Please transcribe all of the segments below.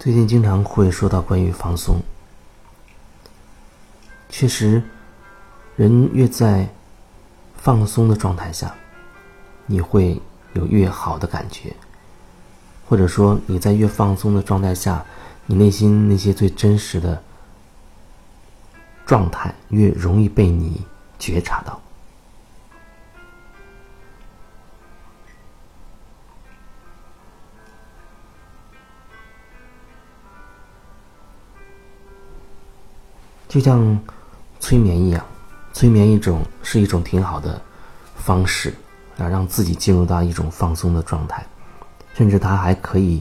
最近经常会说到关于放松。确实，人越在放松的状态下，你会有越好的感觉，或者说你在越放松的状态下，你内心那些最真实的状态越容易被你觉察到。就像催眠一样，催眠一种是一种挺好的方式啊，让自己进入到一种放松的状态，甚至它还可以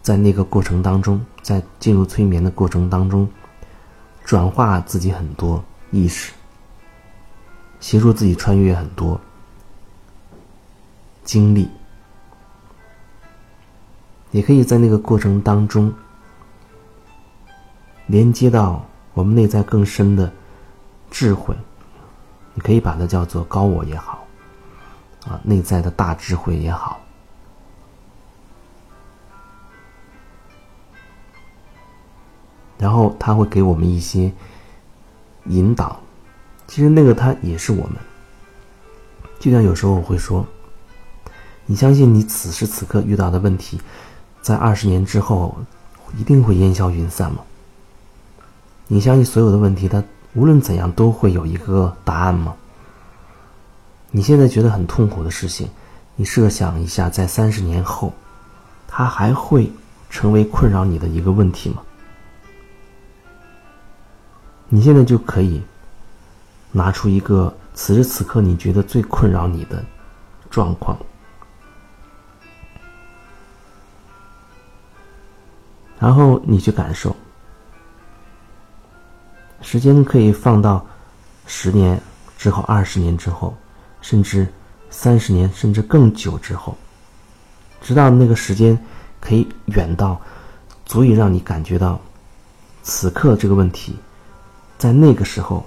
在那个过程当中，在进入催眠的过程当中，转化自己很多意识，协助自己穿越很多经历，也可以在那个过程当中。连接到我们内在更深的智慧，你可以把它叫做高我也好，啊，内在的大智慧也好，然后他会给我们一些引导。其实那个他也是我们，就像有时候我会说，你相信你此时此刻遇到的问题，在二十年之后一定会烟消云散吗？你相信所有的问题，它无论怎样都会有一个答案吗？你现在觉得很痛苦的事情，你设想一下，在三十年后，它还会成为困扰你的一个问题吗？你现在就可以拿出一个此时此刻你觉得最困扰你的状况，然后你去感受。时间可以放到十年之后、二十年之后，甚至三十年，甚至更久之后，直到那个时间可以远到足以让你感觉到此刻这个问题在那个时候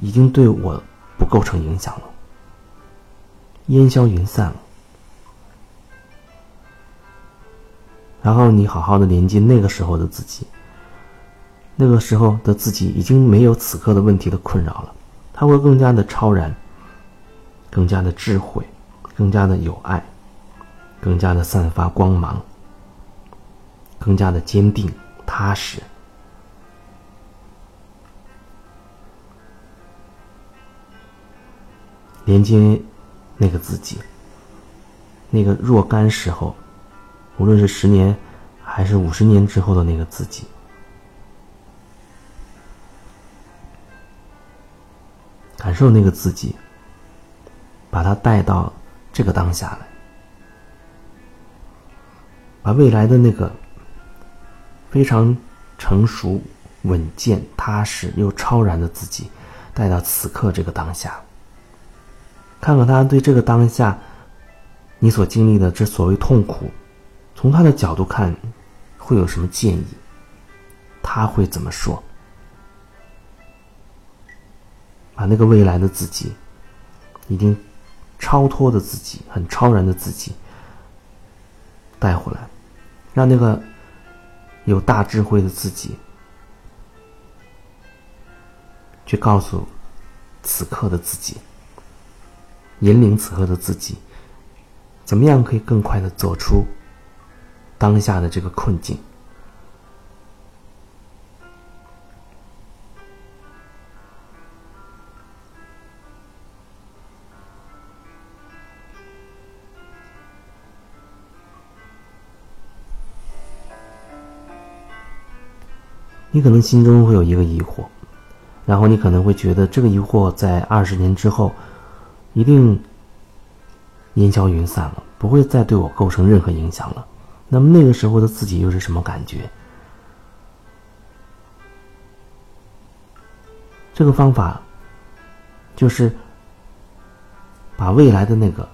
已经对我不构成影响了，烟消云散了。然后你好好的连接那个时候的自己。那个时候的自己已经没有此刻的问题的困扰了，他会更加的超然，更加的智慧，更加的有爱，更加的散发光芒，更加的坚定踏实，连接那个自己，那个若干时候，无论是十年还是五十年之后的那个自己。感受那个自己，把它带到这个当下来，把未来的那个非常成熟、稳健、踏实又超然的自己带到此刻这个当下，看看他对这个当下你所经历的这所谓痛苦，从他的角度看会有什么建议？他会怎么说？把那个未来的自己，已经超脱的自己、很超然的自己带回来，让那个有大智慧的自己去告诉此刻的自己，引领此刻的自己，怎么样可以更快的走出当下的这个困境。你可能心中会有一个疑惑，然后你可能会觉得这个疑惑在二十年之后一定烟消云散了，不会再对我构成任何影响了。那么那个时候的自己又是什么感觉？这个方法就是把未来的那个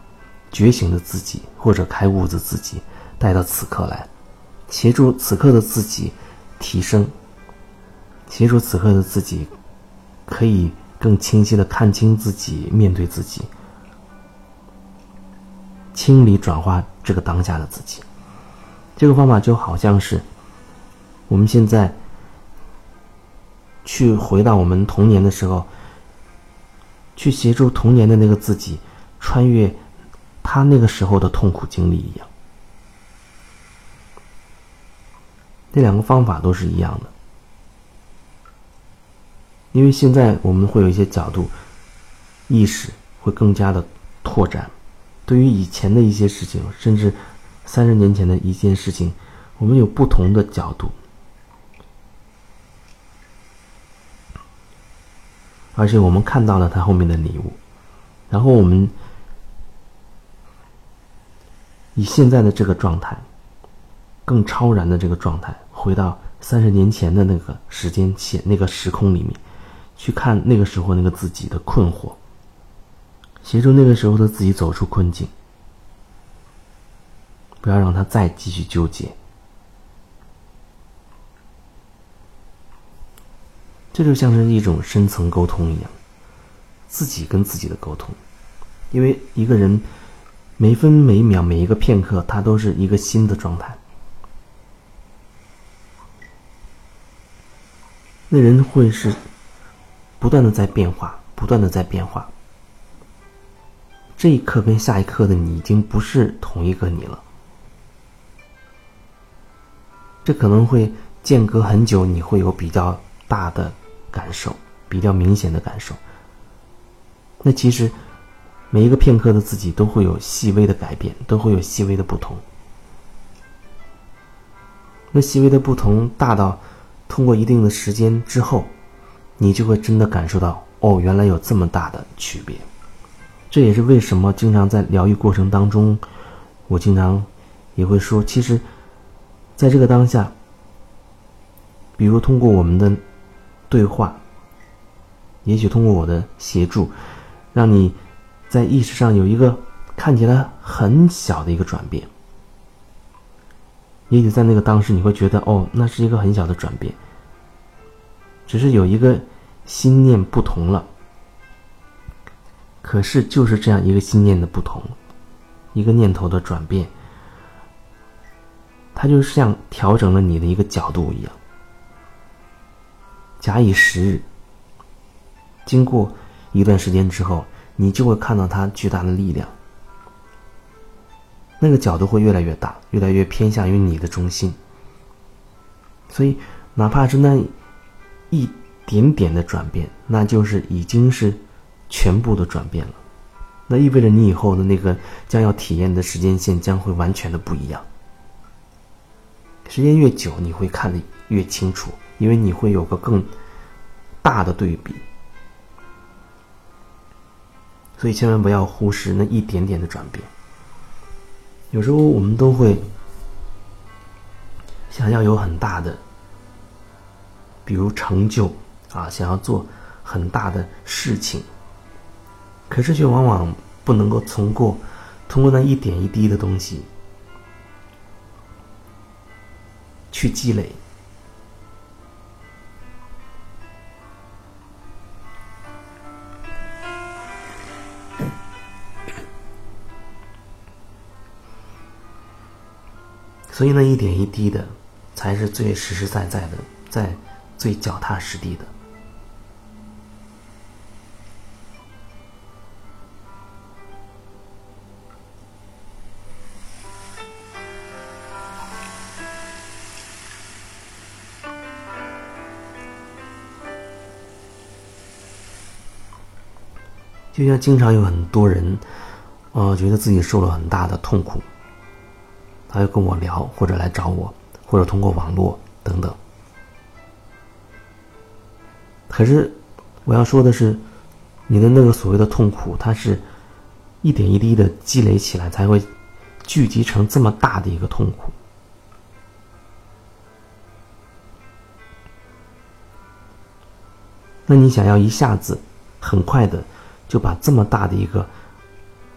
觉醒的自己或者开悟的自己带到此刻来，协助此刻的自己提升。协助此刻的自己，可以更清晰的看清自己，面对自己，清理转化这个当下的自己，这个方法就好像是我们现在去回到我们童年的时候，去协助童年的那个自己穿越他那个时候的痛苦经历一样。这两个方法都是一样的，因为现在我们会有一些角度意识会更加的拓展，对于以前的一些事情，甚至三十年前的一件事情，我们有不同的角度，而且我们看到了它后面的礼物，然后我们以现在的这个状态。更超然的这个状态，回到三十年前的那个时间线、那个时空里面，去看那个时候那个自己的困惑，协助那个时候的自己走出困境，不要让他再继续纠结。这就像是一种深层沟通一样，自己跟自己的沟通，因为一个人每分每秒每一个片刻，他都是一个新的状态。那人会是不断的在变化，不断的在变化。这一刻跟下一刻的你已经不是同一个你了，这可能会间隔很久，你会有比较大的感受，比较明显的感受。那其实每一个片刻的自己都会有细微的改变，都会有细微的不同。那细微的不同大到。通过一定的时间之后，你就会真的感受到，哦，原来有这么大的区别。这也是为什么经常在疗愈过程当中，我经常也会说，其实，在这个当下，比如通过我们的对话，也许通过我的协助，让你在意识上有一个看起来很小的一个转变。也许在那个当时，你会觉得哦，那是一个很小的转变，只是有一个心念不同了。可是就是这样一个心念的不同，一个念头的转变，它就像调整了你的一个角度一样。假以时日，经过一段时间之后，你就会看到它巨大的力量。那个角度会越来越大，越来越偏向于你的中心。所以，哪怕是那一点点的转变，那就是已经是全部的转变了。那意味着你以后的那个将要体验的时间线将会完全的不一样。时间越久，你会看得越清楚，因为你会有个更大的对比。所以，千万不要忽视那一点点的转变。有时候我们都会想要有很大的，比如成就啊，想要做很大的事情，可是却往往不能够通过通过那一点一滴的东西去积累。所以呢，一点一滴的，才是最实实在在的，在最脚踏实地的。就像经常有很多人，呃，觉得自己受了很大的痛苦。他要跟我聊，或者来找我，或者通过网络等等。可是，我要说的是，你的那个所谓的痛苦，它是一点一滴的积累起来，才会聚集成这么大的一个痛苦。那你想要一下子很快的就把这么大的一个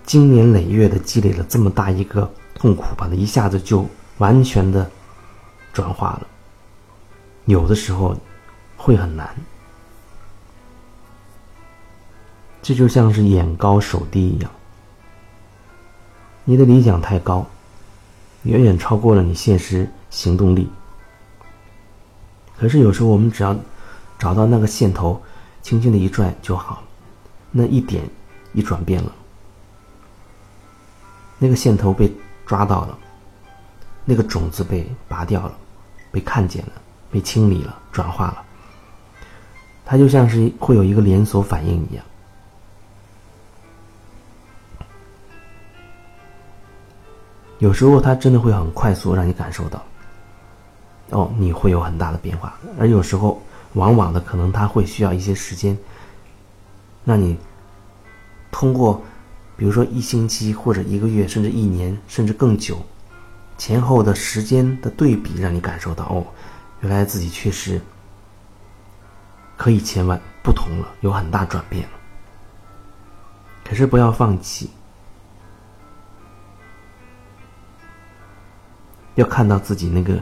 经年累月的积累了这么大一个。痛苦把它一下子就完全的转化了，有的时候会很难。这就像是眼高手低一样，你的理想太高，远远超过了你现实行动力。可是有时候我们只要找到那个线头，轻轻的一拽就好，那一点一转变了，那个线头被抓到了，那个种子被拔掉了，被看见了，被清理了，转化了，它就像是会有一个连锁反应一样。有时候它真的会很快速让你感受到，哦，你会有很大的变化；而有时候，往往的可能它会需要一些时间，让你通过，比如说一星期或者一个月，甚至一年，甚至更久，前后的时间的对比，让你感受到，哦，原来自己确实可以千万不同了，有很大转变。可是不要放弃。要看到自己那个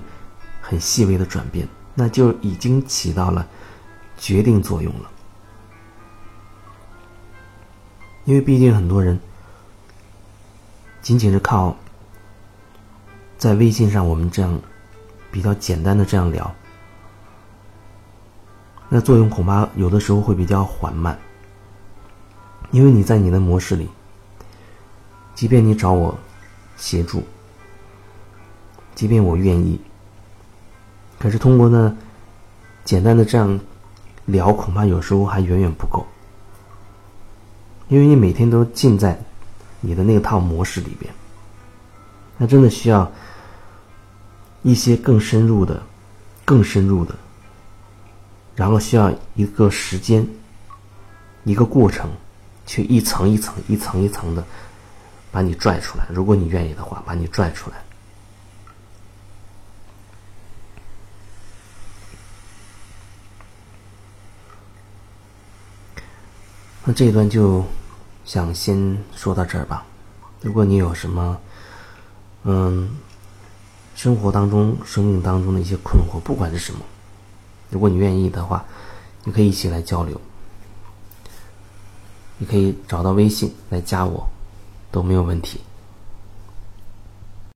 很细微的转变，那就已经起到了决定作用了。因为毕竟很多人仅仅是靠在微信上我们这样比较简单的这样聊，那作用恐怕有的时候会比较缓慢。因为你在你的模式里，即便你找我协助。即便我愿意，可是通过呢，简单的这样聊，恐怕有时候还远远不够，因为你每天都浸在你的那套模式里边，那真的需要一些更深入的、更深入的，然后需要一个时间、一个过程，去一层一层、一层一层的把你拽出来。如果你愿意的话，把你拽出来。那这一段就想先说到这儿吧。如果你有什么，嗯，生活当中、生命当中的一些困惑，不管是什么，如果你愿意的话，你可以一起来交流。你可以找到微信来加我，都没有问题。